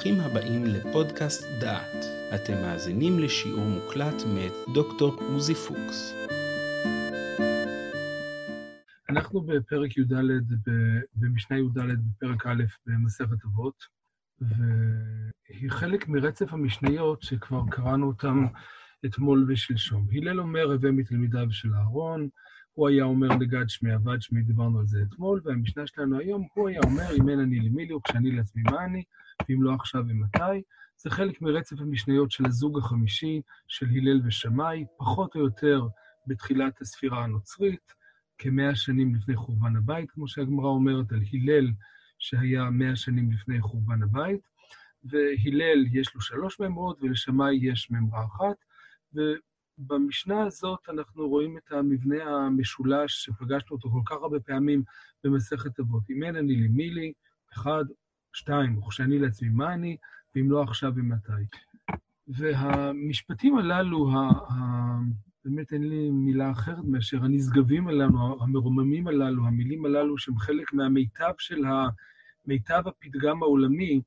ברוכים הבאים לפודקאסט דעת. אתם מאזינים לשיעור מוקלט מאת דוקטור עוזי פוקס. אנחנו בפרק י"ד, במשנה י"ד, בפרק א' במסכת אבות, והיא חלק מרצף המשניות שכבר קראנו אותם אתמול ושלשום. הלל אומר, הווה מתלמידיו של אהרון, הוא היה אומר לגד שמי עבד שמי, דיברנו על זה אתמול, והמשנה שלנו היום, הוא היה אומר, אם אין אני למי לי, וכשאני לעצמי מה אני, ואם לא עכשיו ומתי. זה חלק מרצף המשניות של הזוג החמישי, של הלל ושמאי, פחות או יותר בתחילת הספירה הנוצרית, כמאה שנים לפני חורבן הבית, כמו שהגמרא אומרת על הלל, שהיה מאה שנים לפני חורבן הבית, והלל יש לו שלוש ממרות, ולשמאי יש ממרה אחת, ובמשנה הזאת אנחנו רואים את המבנה המשולש שפגשנו אותו כל כך הרבה פעמים במסכת אבות. אם אין אני למי לי, אחד, שתיים, וכשאני לעצמי מה אני, ואם לא עכשיו ומתי. והמשפטים הללו, ה, ה, באמת אין לי מילה אחרת מאשר הנשגבים הללו, המרוממים הללו, המילים הללו שהם חלק מהמיטב של ה... מיטב הפתגם העולמי,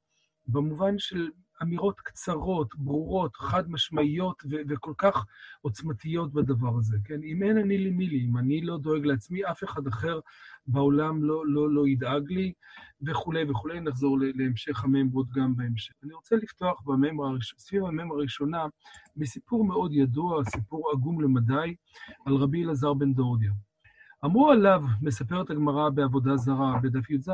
במובן של אמירות קצרות, ברורות, חד משמעיות ו- וכל כך עוצמתיות בדבר הזה, כן? אם אין אני לי מי לי, אם אני לא דואג לעצמי, אף אחד אחר בעולם לא, לא, לא ידאג לי, וכולי וכולי. נחזור להמשך הממרות גם בהמשך. אני רוצה לפתוח בממרה, סביב הממרה הראשונה, בסיפור מאוד ידוע, סיפור עגום למדי, על רבי אלעזר בן דורדיה. אמרו עליו, מספרת הגמרא בעבודה זרה, בדף י"ז,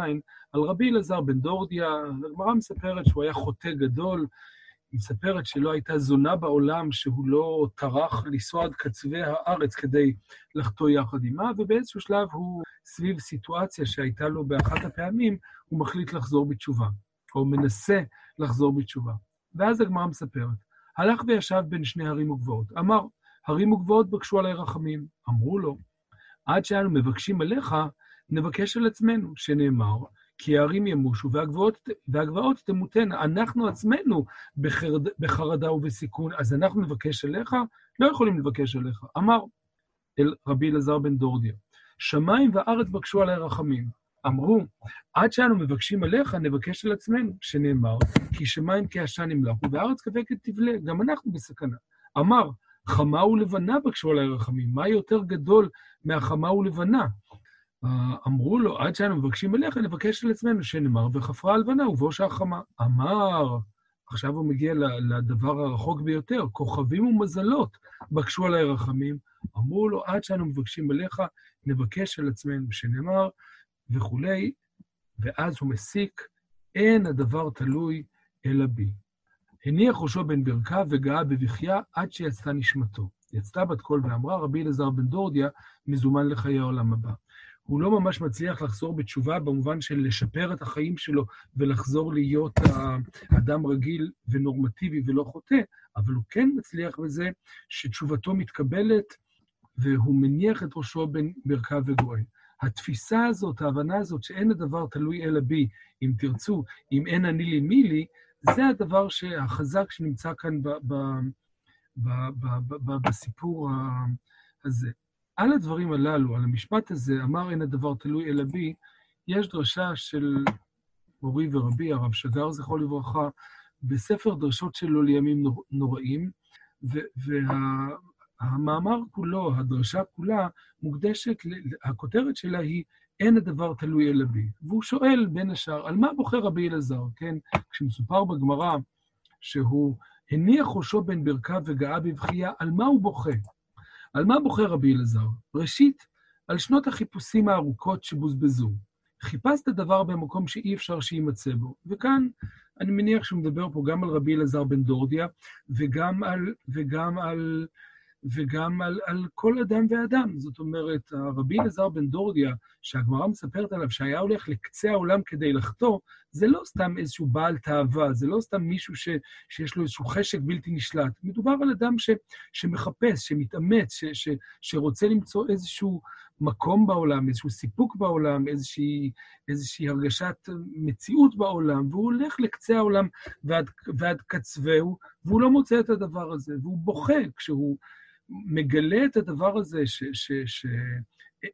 על רבי אלעזר בן דורדיה, הגמרא מספרת שהוא היה חוטא גדול, היא מספרת שלא הייתה זונה בעולם שהוא לא טרח לנסוע עד קצווי הארץ כדי לחטוא יחד עימה, ובאיזשהו שלב הוא, סביב סיטואציה שהייתה לו באחת הפעמים, הוא מחליט לחזור בתשובה, או מנסה לחזור בתשובה. ואז הגמרא מספרת, הלך וישב בין שני הרים וגבעות. אמר, הרים וגבעות בקשו עלי רחמים. אמרו לו, עד שאנו מבקשים עליך, נבקש על עצמנו, שנאמר, כי הערים ימושו והגבעות, והגבעות תמותנה. אנחנו עצמנו בחרד, בחרדה ובסיכון, אז אנחנו נבקש עליך? לא יכולים לבקש עליך. אמר אל רבי אלעזר בן דורדיה, שמיים וארץ בקשו עלי רחמים. אמרו, עד שאנו מבקשים עליך, נבקש על עצמנו, שנאמר, כי שמיים כעשן ימלכו, וארץ כבקת תבלה, גם אנחנו בסכנה. אמר, חמה ולבנה בקשו עלי רחמים, מה יותר גדול מהחמה ולבנה? אמרו לו, עד שאנו מבקשים אליך, נבקש על עצמנו, שנאמר, וחפרה הלבנה ובושה החמה. אמר, עכשיו הוא מגיע לדבר הרחוק ביותר, כוכבים ומזלות בקשו עלי רחמים. אמרו לו, עד שאנו מבקשים אליך, נבקש על עצמנו, שנאמר, וכולי, ואז הוא מסיק, אין הדבר תלוי אלא בי. הניח ראשו בין ברכיו וגאה בבכייה עד שיצאה נשמתו. יצאה בת קול ואמרה, רבי אלעזר בן דורדיה מזומן לחיי העולם הבא. הוא לא ממש מצליח לחזור בתשובה במובן של לשפר את החיים שלו ולחזור להיות אדם רגיל ונורמטיבי ולא חוטא, אבל הוא כן מצליח בזה שתשובתו מתקבלת והוא מניח את ראשו בין ברכיו וגואל. התפיסה הזאת, ההבנה הזאת שאין הדבר תלוי אלא בי, אם תרצו, אם אין אני לי מי לי, זה הדבר החזק שנמצא כאן ב, ב, ב, ב, ב, ב, בסיפור הזה. על הדברים הללו, על המשפט הזה, אמר אין הדבר תלוי אלא בי, יש דרשה של מורי ורבי, הרב שגר, זכרו לברכה, בספר דרשות שלו לימים נוראים, והמאמר וה, כולו, הדרשה כולה, מוקדשת, הכותרת שלה היא אין הדבר תלוי אלא בי. והוא שואל, בין השאר, על מה בוחר רבי אלעזר, כן? כשמסופר בגמרא שהוא הניח ראשו בין ברכיו וגאה בבכייה, על מה הוא בוכה? על מה בוחר רבי אלעזר? ראשית, על שנות החיפושים הארוכות שבוזבזו. חיפשת דבר במקום שאי אפשר שיימצא בו. וכאן אני מניח שהוא מדבר פה גם על רבי אלעזר בן דורדיה, וגם על, וגם על וגם על, על כל אדם ואדם. זאת אומרת, הרבי אלעזר בן דורדיה, שהגמרא מספרת עליו שהיה הולך לקצה העולם כדי לחטוא, זה לא סתם איזשהו בעל תאווה, זה לא סתם מישהו ש, שיש לו איזשהו חשק בלתי נשלט. מדובר על אדם ש, שמחפש, שמתאמץ, ש, ש, שרוצה למצוא איזשהו מקום בעולם, איזשהו סיפוק בעולם, איזושהי, איזושהי הרגשת מציאות בעולם, והוא הולך לקצה העולם ועד, ועד קצוהו, והוא לא מוצא את הדבר הזה, והוא בוכה כשהוא... מגלה את הדבר הזה, ש, ש, ש,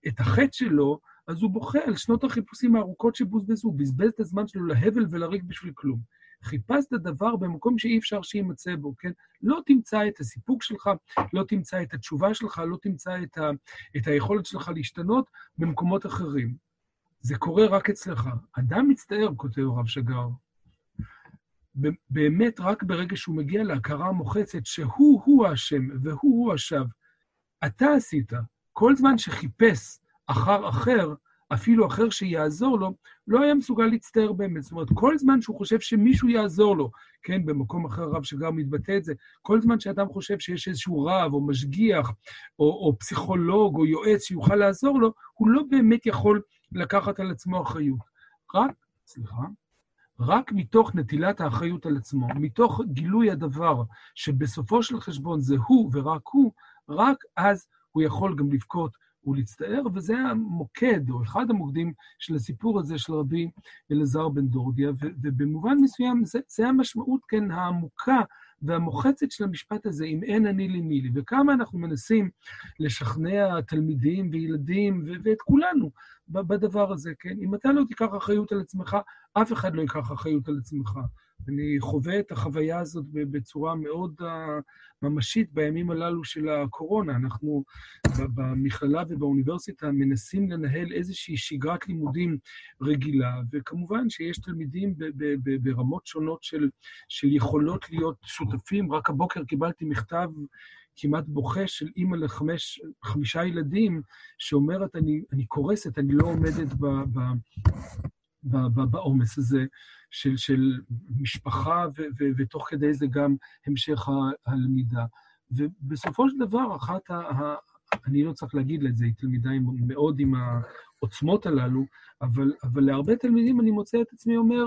את החטא שלו, אז הוא בוכה על שנות החיפושים הארוכות שבוזבזו, בזבז את הזמן שלו להבל ולריק בשביל כלום. חיפשת דבר במקום שאי אפשר שיימצא בו, כן? לא תמצא את הסיפוק שלך, לא תמצא את התשובה שלך, לא תמצא את, ה, את היכולת שלך להשתנות במקומות אחרים. זה קורה רק אצלך. אדם מצטער, כותב הרב שגר. באמת, רק ברגע שהוא מגיע להכרה המוחצת שהוא-הוא האשם והוא-הוא השב. אתה עשית. כל זמן שחיפש אחר אחר, אפילו אחר שיעזור לו, לא היה מסוגל להצטער באמת. זאת אומרת, כל זמן שהוא חושב שמישהו יעזור לו, כן, במקום אחר רב שגר מתבטא את זה, כל זמן שאדם חושב שיש איזשהו רב או משגיח או, או פסיכולוג או יועץ שיוכל לעזור לו, הוא לא באמת יכול לקחת על עצמו אחריות. רק, סליחה, רק מתוך נטילת האחריות על עצמו, מתוך גילוי הדבר שבסופו של חשבון זה הוא ורק הוא, רק אז הוא יכול גם לבכות ולהצטער, וזה המוקד, או אחד המוקדים של הסיפור הזה של רבי אלעזר בן דורדיה, ובמובן מסוים זה, זה המשמעות, כן, העמוקה והמוחצת של המשפט הזה, אם אין אני לי מי לי, וכמה אנחנו מנסים לשכנע תלמידים וילדים ואת כולנו בדבר הזה, כן? אם אתה לא תיקח אחריות על עצמך, אף אחד לא ייקח אחריות על עצמך. אני חווה את החוויה הזאת בצורה מאוד uh, ממשית בימים הללו של הקורונה. אנחנו במכללה ובאוניברסיטה מנסים לנהל איזושהי שגרת לימודים רגילה, וכמובן שיש תלמידים ברמות שונות של, של יכולות להיות שותפים. רק הבוקר קיבלתי מכתב כמעט בוכה של אימא לחמישה ילדים, שאומרת, אני, אני קורסת, אני לא עומדת ב, ב, בעומס הזה של, של משפחה, ו, ו, ותוך כדי זה גם המשך הלמידה. ובסופו של דבר, אחת ה... אני לא צריך להגיד את זה, היא תלמידה מאוד עם העוצמות הללו, אבל, אבל להרבה תלמידים אני מוצא את עצמי אומר,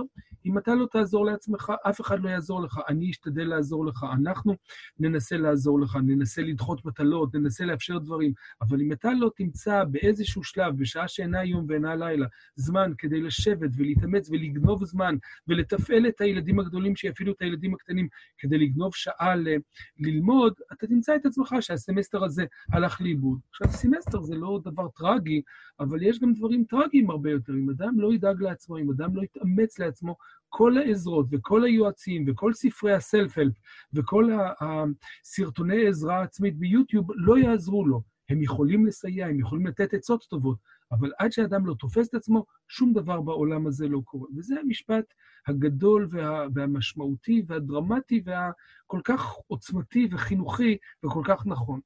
אם אתה לא תעזור לעצמך, אף אחד לא יעזור לך, אני אשתדל לעזור לך, אנחנו ננסה לעזור לך, ננסה לדחות מטלות, ננסה לאפשר דברים, אבל אם אתה לא תמצא באיזשהו שלב, בשעה שאינה יום ואינה לילה, זמן כדי לשבת ולהתאמץ ולגנוב זמן ולתפעל את הילדים הגדולים שיפעילו את הילדים הקטנים כדי לגנוב שעה ל- ללמוד, אתה תמצא את עצמך שהסמסטר הזה הלך לאיבוד. עכשיו, סמסטר זה לא דבר טרגי, אבל יש גם דברים טרגיים הרבה יותר. אם אדם לא ידאג לעצמו, אם אדם לא יתאמץ לעצמו, כל העזרות וכל היועצים וכל ספרי ה self-help וכל הסרטוני עזרה עצמית ביוטיוב לא יעזרו לו. הם יכולים לסייע, הם יכולים לתת עצות טובות, אבל עד שאדם לא תופס את עצמו, שום דבר בעולם הזה לא קורה. וזה המשפט הגדול וה, והמשמעותי והדרמטי והכל כך עוצמתי וחינוכי וכל כך נכון.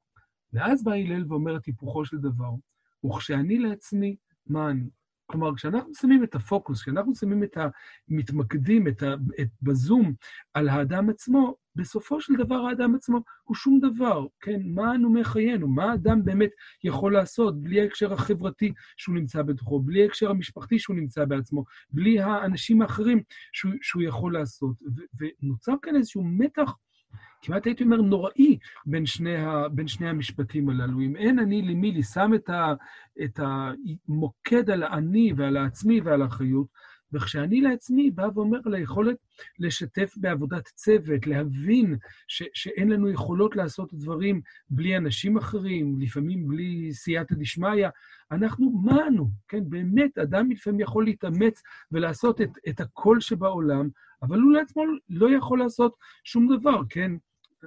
ואז בא הלל ואומר את היפוכו של דבר, וכשאני לעצמי, מה אני? כלומר, כשאנחנו שמים את הפוקוס, כשאנחנו שמים את המתמקדים, את ה, את, בזום על האדם עצמו, בסופו של דבר האדם עצמו הוא שום דבר, כן? מה אנו מחיינו? מה האדם באמת יכול לעשות בלי ההקשר החברתי שהוא נמצא בתוכו, בלי ההקשר המשפחתי שהוא נמצא בעצמו, בלי האנשים האחרים שהוא, שהוא יכול לעשות. ו, ונוצר כאן איזשהו מתח כמעט הייתי אומר נוראי בין שני, ה, בין שני המשפטים הללו. אם אין אני לי מי לי, שם את, ה, את המוקד על האני ועל העצמי ועל האחריות, וכשאני לעצמי בא ואומר על היכולת לשתף בעבודת צוות, להבין ש, שאין לנו יכולות לעשות דברים בלי אנשים אחרים, לפעמים בלי סייעתא דשמיא, אנחנו, מה אנו? כן, באמת, אדם לפעמים יכול להתאמץ ולעשות את, את הכל שבעולם, אבל הוא לעצמו לא יכול לעשות שום דבר, כן?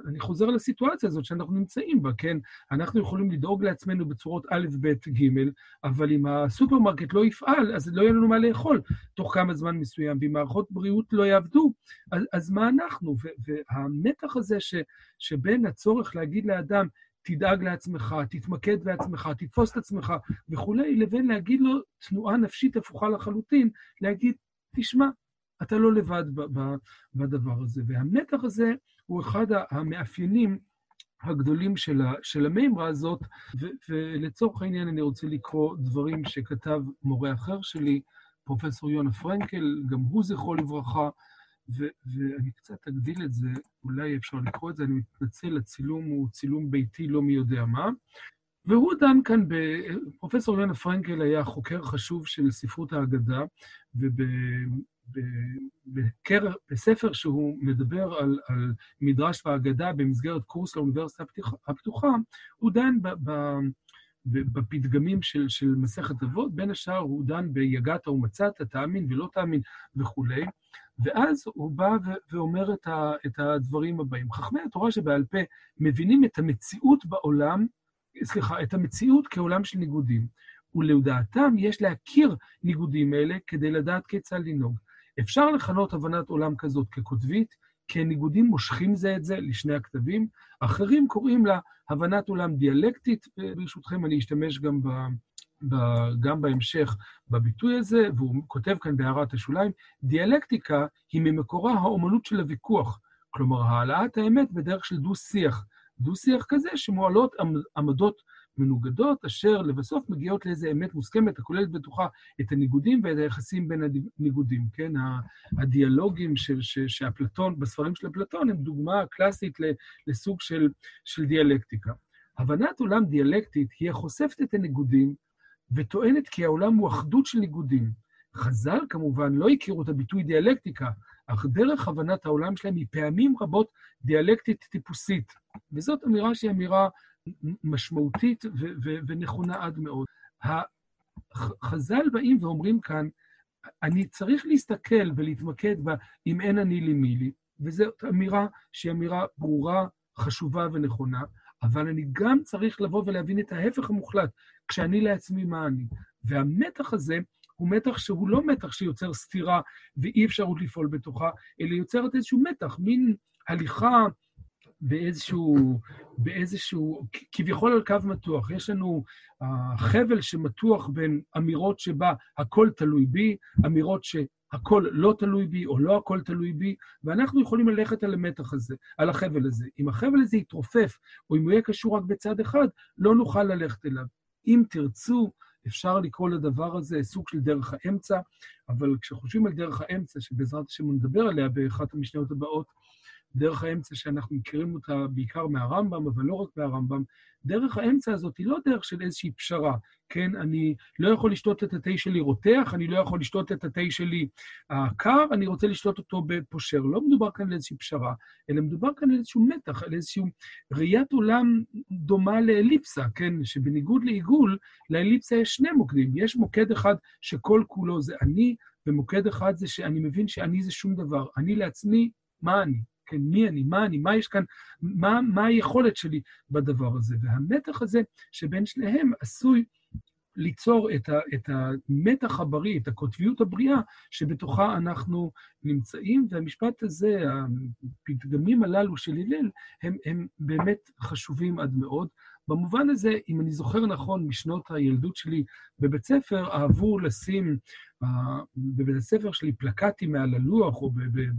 אני חוזר לסיטואציה הזאת שאנחנו נמצאים בה, כן? אנחנו יכולים לדאוג לעצמנו בצורות א', ב', ג', אבל אם הסופרמרקט לא יפעל, אז לא יהיה לנו מה לאכול תוך כמה זמן מסוים, ואם מערכות בריאות לא יעבדו, אז, אז מה אנחנו? והמתח הזה ש, שבין הצורך להגיד לאדם, תדאג לעצמך, תתמקד בעצמך, תתפוס את עצמך וכולי, לבין להגיד לו תנועה נפשית הפוכה לחלוטין, להגיד, תשמע, אתה לא לבד בדבר הזה. והמתח הזה הוא אחד המאפיינים הגדולים של, ה, של המימרה הזאת, ו, ולצורך העניין אני רוצה לקרוא דברים שכתב מורה אחר שלי, פרופסור יונה פרנקל, גם הוא זכרו לברכה, ו, ואני קצת אגדיל את זה, אולי אפשר לקרוא את זה, אני מתנצל, הצילום הוא צילום ביתי לא מי יודע מה. והוא דן כאן, ב... פרופסור יונה פרנקל היה חוקר חשוב של ספרות האגדה, וב... בקר, בספר שהוא מדבר על, על מדרש והאגדה במסגרת קורס לאוניברסיטה הפתוחה, הוא דן ב, ב, בפתגמים של, של מסכת אבות, בין השאר הוא דן ביגעת ומצאת, תאמין ולא תאמין וכולי, ואז הוא בא ואומר את הדברים הבאים. חכמי התורה שבעל פה מבינים את המציאות בעולם, סליחה, את המציאות כעולם של ניגודים, ולדעתם יש להכיר ניגודים אלה כדי לדעת כיצד לנהוג. אפשר לכנות הבנת עולם כזאת כקוטבית, כי הניגודים מושכים זה את זה לשני הכתבים. אחרים קוראים לה הבנת עולם דיאלקטית, וברשותכם אני אשתמש גם, ב, ב, גם בהמשך בביטוי הזה, והוא כותב כאן בהערת השוליים, דיאלקטיקה היא ממקורה האומנות של הוויכוח, כלומר העלאת האמת בדרך של דו-שיח. דו-שיח כזה שמועלות עמדות מנוגדות, אשר לבסוף מגיעות לאיזו אמת מוסכמת, הכוללת בתוכה את הניגודים ואת היחסים בין הניגודים, כן? הדיאלוגים של, שאפלטון, בספרים של אפלטון, הם דוגמה קלאסית לסוג של, של דיאלקטיקה. הבנת עולם דיאלקטית היא החושפת את הניגודים וטוענת כי העולם הוא אחדות של ניגודים. חז"ל כמובן לא הכירו את הביטוי דיאלקטיקה, אך דרך הבנת העולם שלהם היא פעמים רבות דיאלקטית טיפוסית. וזאת אמירה שהיא אמירה משמעותית ונכונה עד מאוד. חז"ל באים ואומרים כאן, אני צריך להסתכל ולהתמקד בה אם אין אני לי מי לי, וזאת אמירה שהיא אמירה ברורה, חשובה ונכונה, אבל אני גם צריך לבוא ולהבין את ההפך המוחלט, כשאני לעצמי מה אני. והמתח הזה הוא מתח שהוא לא מתח שיוצר סתירה ואי אפשרות לפעול בתוכה, אלא יוצר איזשהו מתח, מין הליכה באיזשהו, באיזשהו, כביכול על קו מתוח. יש לנו uh, חבל שמתוח בין אמירות שבה הכל תלוי בי, אמירות שהכל לא תלוי בי או לא הכל תלוי בי, ואנחנו יכולים ללכת על המתח הזה, על החבל הזה. אם החבל הזה יתרופף, או אם הוא יהיה קשור רק בצד אחד, לא נוכל ללכת אליו. אם תרצו, אפשר לקרוא לדבר הזה סוג של דרך האמצע, אבל כשחושבים על דרך האמצע, שבעזרת השם נדבר עליה באחת המשניות הבאות, דרך האמצע שאנחנו מכירים אותה בעיקר מהרמב"ם, אבל לא רק מהרמב"ם, דרך האמצע הזאת היא לא דרך של איזושהי פשרה, כן? אני לא יכול לשתות את התה שלי רותח, אני לא יכול לשתות את התה שלי קר, אני רוצה לשתות אותו בפושר. לא מדובר כאן על איזושהי פשרה, אלא מדובר כאן על איזשהו מתח, על איזושהי ראיית עולם דומה לאליפסה, כן? שבניגוד לעיגול, לאליפסה יש שני מוקדים. יש מוקד אחד שכל כולו זה אני, ומוקד אחד זה שאני מבין שאני זה שום דבר. אני לעצמי, מה אני? כן, מי אני, מה אני, מה יש כאן, מה, מה היכולת שלי בדבר הזה. והמתח הזה שבין שניהם עשוי ליצור את, ה, את המתח הבריא, את הקוטביות הבריאה, שבתוכה אנחנו נמצאים, והמשפט הזה, הפתגמים הללו של הלל, הם, הם באמת חשובים עד מאוד. במובן הזה, אם אני זוכר נכון משנות הילדות שלי בבית ספר, אהבו לשים uh, בבית הספר שלי פלקטים מעל הלוח או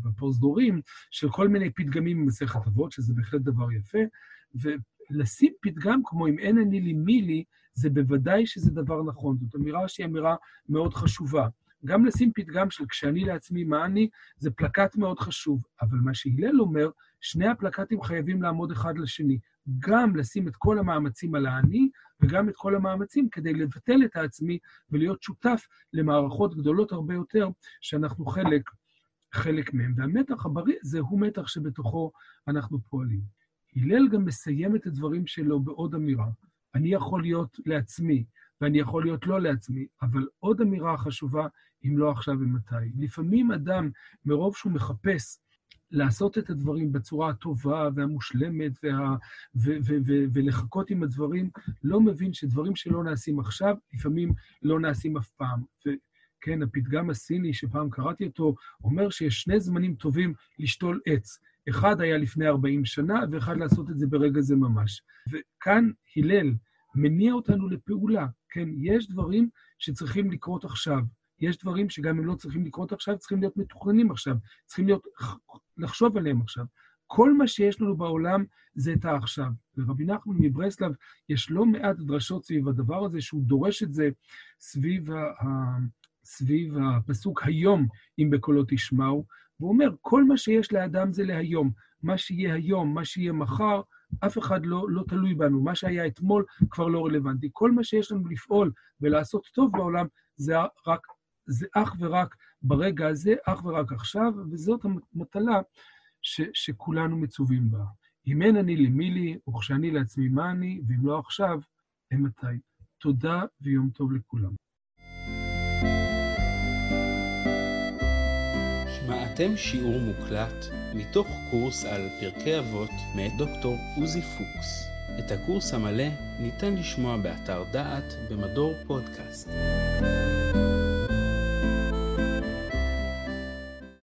בפרוזדורים של כל מיני פתגמים ממסכת אבות, שזה בהחלט דבר יפה, ולשים פתגם כמו אם אין אני לי מי לי, זה בוודאי שזה דבר נכון. זאת אמירה שהיא אמירה מאוד חשובה. גם לשים פתגם של כשאני לעצמי מה אני, זה פלקט מאוד חשוב. אבל מה שהלל אומר, שני הפלקטים חייבים לעמוד אחד לשני. גם לשים את כל המאמצים על האני, וגם את כל המאמצים כדי לבטל את העצמי ולהיות שותף למערכות גדולות הרבה יותר, שאנחנו חלק, חלק מהם. והמתח הבריא הזה הוא מתח שבתוכו אנחנו פועלים. הלל גם מסיים את הדברים שלו בעוד אמירה. אני יכול להיות לעצמי, ואני יכול להיות לא לעצמי, אבל עוד אמירה חשובה, אם לא עכשיו ומתי. לפעמים אדם, מרוב שהוא מחפש לעשות את הדברים בצורה הטובה והמושלמת וה, ו, ו, ו, ולחכות עם הדברים, לא מבין שדברים שלא נעשים עכשיו, לפעמים לא נעשים אף פעם. וכן, הפתגם הסיני שפעם קראתי אותו, אומר שיש שני זמנים טובים לשתול עץ. אחד היה לפני 40 שנה, ואחד לעשות את זה ברגע זה ממש. וכאן הלל מניע אותנו לפעולה, כן? יש דברים שצריכים לקרות עכשיו. יש דברים שגם אם לא צריכים לקרות עכשיו, צריכים להיות מתוכננים עכשיו, צריכים להיות, לחשוב עליהם עכשיו. כל מה שיש לנו בעולם זה את העכשיו. לרבי נחמן מברסלב יש לא מעט דרשות סביב הדבר הזה, שהוא דורש את זה סביב, ה, סביב הפסוק היום, אם בקולו תשמעו, והוא אומר, כל מה שיש לאדם זה להיום. מה שיהיה היום, מה שיהיה מחר, אף אחד לא, לא תלוי בנו. מה שהיה אתמול כבר לא רלוונטי. כל מה שיש לנו לפעול ולעשות טוב בעולם, זה רק זה אך ורק ברגע הזה, אך ורק עכשיו, וזאת המטלה ש, שכולנו מצווים בה. אם אין אני למי לי, וכשאני לעצמי מה אני, ואם לא עכשיו, אימתי. תודה ויום טוב לכולם. שמעתם שיעור מוקלט מתוך קורס על פרקי אבות מאת דוקטור עוזי פוקס. את הקורס המלא ניתן לשמוע באתר דעת במדור פודקאסט.